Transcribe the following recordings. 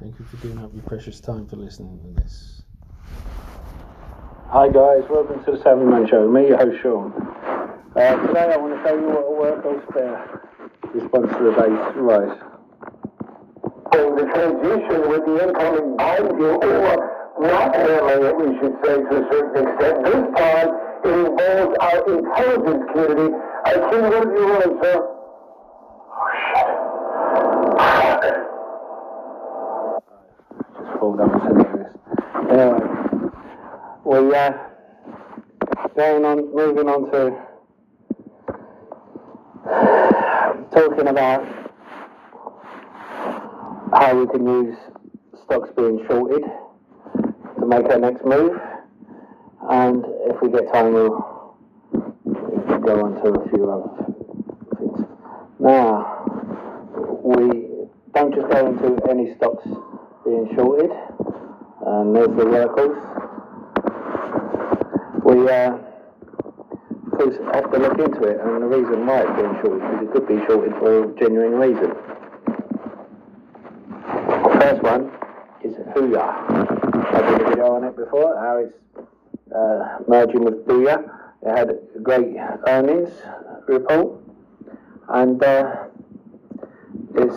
Thank you for giving up your precious time for listening to this. Hi guys, welcome to the Seven Man Show. Me, your host Sean. Uh, today I want to show you what a workhorse spare response to the bass rise. So the transition with the incoming Biden, or not handling it, we should say to a certain extent, this time it involves our intelligence community. I can what you want, sir. Just fall down serious. Anyway, we uh, going on, moving on to talking about how we can use stocks being shorted to make our next move, and if we get time, we'll, we'll go on to a few other things. Now, we don't just go into any stocks being shorted, and there's the workhorse. We uh, have to look into it and the reason why it's being shorted, because it could be shorted for a genuine reason. The first one is Huya. I did a video on it before, how it's uh, merging with DouYu. It had a great earnings report, and uh, it's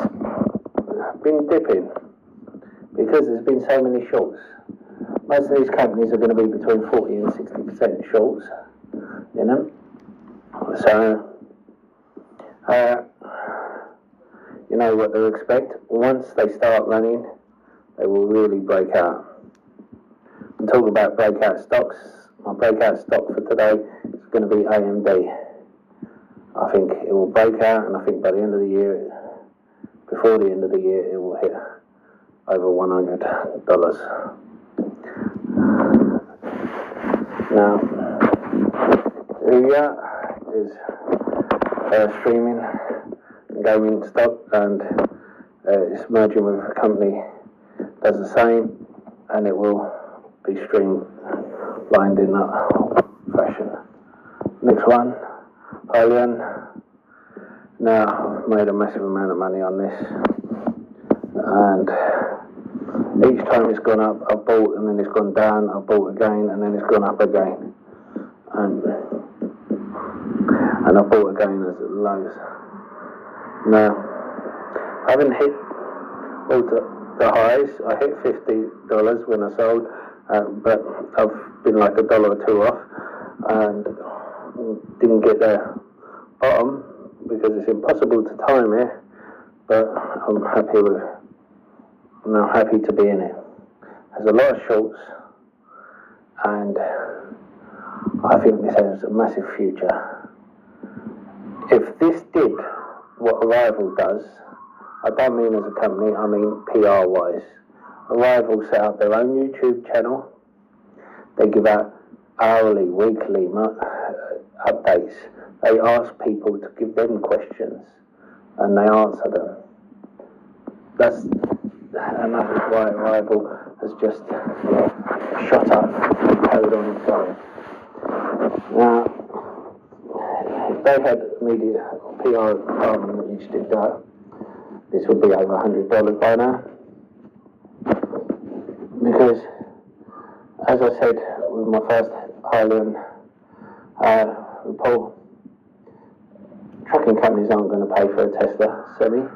been dipping because there's been so many shorts. Most of these companies are going to be between 40 and 60 percent shorts in them. So, uh, you know what to expect. Once they start running, they will really break out. I'm talking about breakout stocks. My breakout stock for today is going to be AMD. I think it will break out, and I think by the end of the year, before the end of the year, it will hit over $100. Now, Huya is uh, streaming gaming stock, and uh, it's merging with a company does the same, and it will be streamlined in that fashion. Next one, Hyliion. Now, I've made a massive amount of money on this, and each time it's gone up, I've bought, and then it's gone down, I've bought again, and then it's gone up again. And, and I bought again as it lows. Now, I haven't hit all the, the highs. I hit $50 when I sold, uh, but I've been like a dollar or two off, and didn't get the bottom because it's impossible to time it, but I'm happy with and I'm happy to be in it. There's a lot of shorts, and I think this has a massive future. If this did what Arrival does, I don't mean as a company, I mean PR wise. Arrival set up their own YouTube channel. They give out hourly, weekly uh, updates. They ask people to give them questions, and they answer them. That's and that is why Arrival has just shot up and on its own. Now, if they had media PR department which did that, this would be over $100 by now. Because, as I said with my first Hyliion uh, report, trucking companies aren't going to pay for a Tesla semi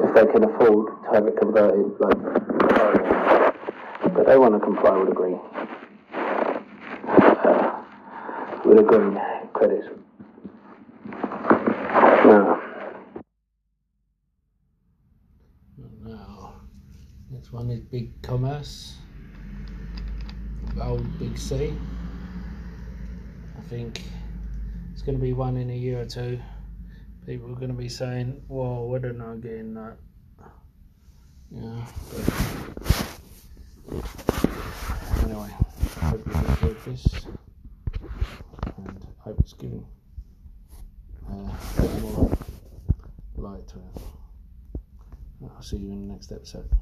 if they can afford to have it converted, like, but they want to comply with the green, uh, with the green credits. Now, Now, next one is Big Commerce, old Big C. I think it's going to be one in a year or two. People are going to be saying, "Whoa, we're not getting that." Yeah. But anyway, I hope you enjoyed this, and I hope it's giving uh, more light to it. I'll see you in the next episode.